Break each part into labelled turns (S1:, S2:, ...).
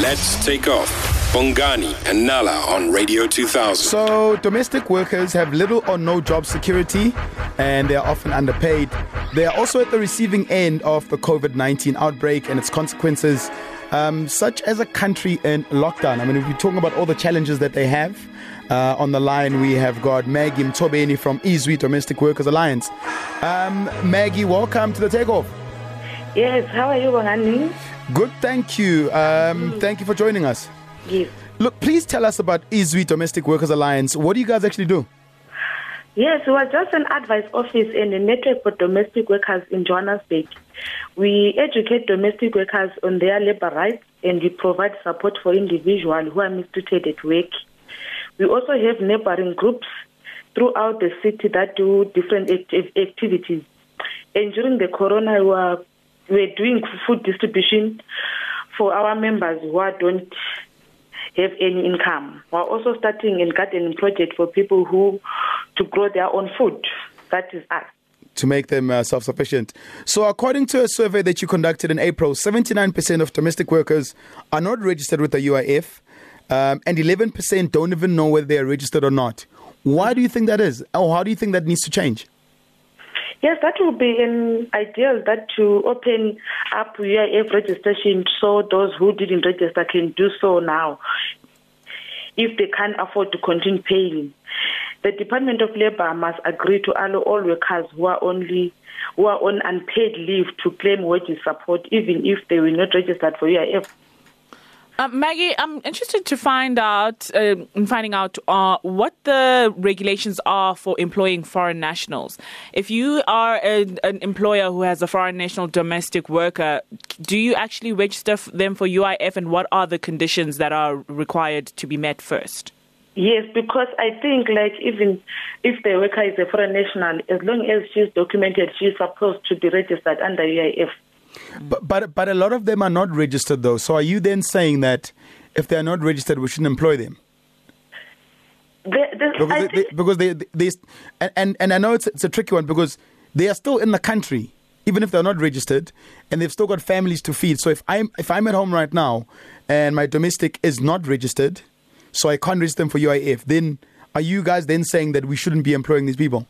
S1: Let's take off. Bongani and Nala on Radio 2000.
S2: So, domestic workers have little or no job security and they are often underpaid. They are also at the receiving end of the COVID 19 outbreak and its consequences, um, such as a country in lockdown. I mean, if we're talking about all the challenges that they have, uh, on the line, we have got Maggie Mthombeni from Izwi Domestic Workers Alliance. Um, Maggie, welcome to the takeoff.
S3: Yes, how are you, Bongani?
S2: Good, thank you. Um, thank you for joining us.
S3: Yes.
S2: Look, please tell us about Izwi Domestic Workers Alliance. What do you guys actually do?
S3: Yes, we are just an advice office and a network for domestic workers in Johannesburg. We educate domestic workers on their labor rights and we provide support for individuals who are mistreated at work. We also have neighboring groups throughout the city that do different act- activities. And during the corona, we we were doing food distribution for our members who don't have any income. We're also starting a gardening project for people who to grow their own food. That is us.
S2: to make them uh, self sufficient. So, according to a survey that you conducted in April, 79% of domestic workers are not registered with the UIF, um, and 11% don't even know whether they are registered or not. Why do you think that is? Or how do you think that needs to change?
S3: Yes, that would be an ideal that to open up UIF registration so those who didn't register can do so now if they can't afford to continue paying. The Department of Labour must agree to allow all workers who are only who are on unpaid leave to claim wage support even if they were not registered for UIF.
S4: Uh, Maggie, I'm interested to find out, uh, in finding out uh, what the regulations are for employing foreign nationals. If you are a, an employer who has a foreign national domestic worker, do you actually register them for UIF, and what are the conditions that are required to be met first?
S3: Yes, because I think like even if the worker is a foreign national, as long as she's documented, she's supposed to be registered under UIF.
S2: But, but, but a lot of them are not registered, though. So, are you then saying that if they are not registered, we shouldn't employ them?
S3: The, the,
S2: because they, they, because they, they, they and, and and I know it's it's a tricky one because they are still in the country even if they're not registered and they've still got families to feed so if I'm if I'm at home right now and my domestic is not registered so I can't register them for UIF then are you guys then saying that we shouldn't be employing these people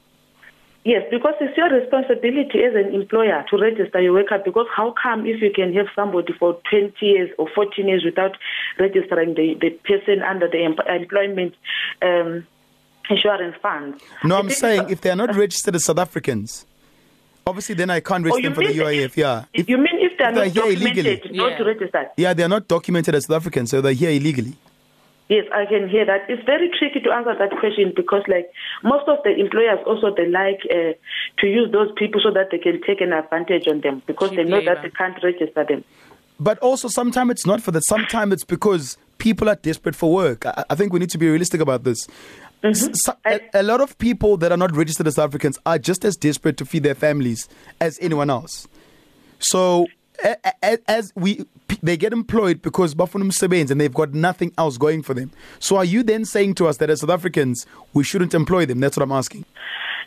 S3: yes, because it's your responsibility as an employer to register your worker. Because how come if you can have somebody for 20 years or 14 years without registering the, the person under the employment um, insurance fund?
S2: no
S3: I
S2: I'm saying if they're not registered as South Africans obviously then I can't
S3: Oh,
S2: register
S3: you
S2: them for the
S3: mean-
S2: UIF yeah if,
S3: you mean if they're
S2: if
S3: not
S2: they're here
S3: documented,
S2: illegally.
S3: not
S4: Yeah.
S3: registered?
S2: yeah they're not documented as South Africans so they're here illegally
S3: Yes, I can hear that. It's very tricky to answer that question because, like, most of the employers also they like uh, to use those people so that they can take an advantage on them because
S4: Cheap
S3: they know that they can't register them.
S2: But also, sometimes it's not for that. Sometimes it's because people are desperate for work. I, I think we need to be realistic about this. S- so- a, a lot of people that are not registered as Africans are just as desperate to feed their families as anyone else. So, a, a, as we, they get employed because Bafunum Sebens and they've got nothing else going for them. So, are you then saying to us that as South Africans we shouldn't employ them? That's what I'm asking.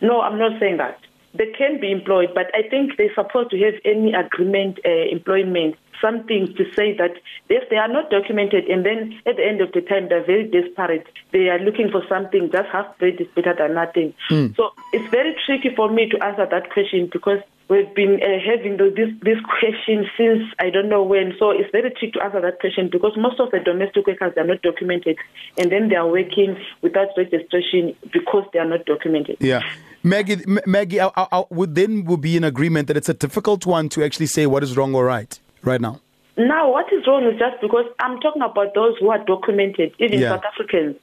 S3: No, I'm not saying that. They can be employed, but I think they're supposed to have any agreement, uh, employment, something to say that if they are not documented and then at the end of the time they're very desperate, they are looking for something, just half bread is better than nothing. So it's very tricky for me to answer that question because we've been uh, having the, this, this question since I don't know when. So it's very tricky to answer that question because most of the domestic workers are not documented and then they are working without registration because they are not documented.
S2: Yeah. Maggie, Maggie, I, I, I would then will be in agreement that it's a difficult one to actually say what is wrong or right right now.
S3: Now, what is wrong is just because I'm talking about those who are documented, even
S2: Yeah.
S3: South Africans.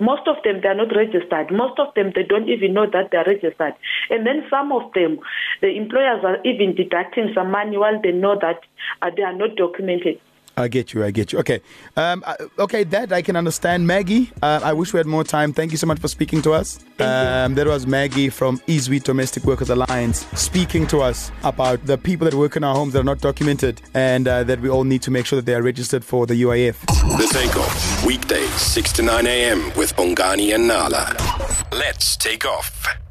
S3: Most of them, they are not registered. Most of them, they don't even know that they are registered. And then some of them, the employers are even deducting some money while they know that uh, they are not documented.
S2: I get you. I get you. Okay. Um, okay, that I can understand. Maggie, uh, I wish we had more time. Thank you so much for speaking to us. Um, that was Maggie from Izwi Domestic Workers Alliance speaking to us about the people that work in our homes that are not documented and uh, that we all need to make sure that they are registered for the UIF.
S1: The Takeoff, weekdays 6 to 9 a.m. with Bongani and Nala. Let's take off.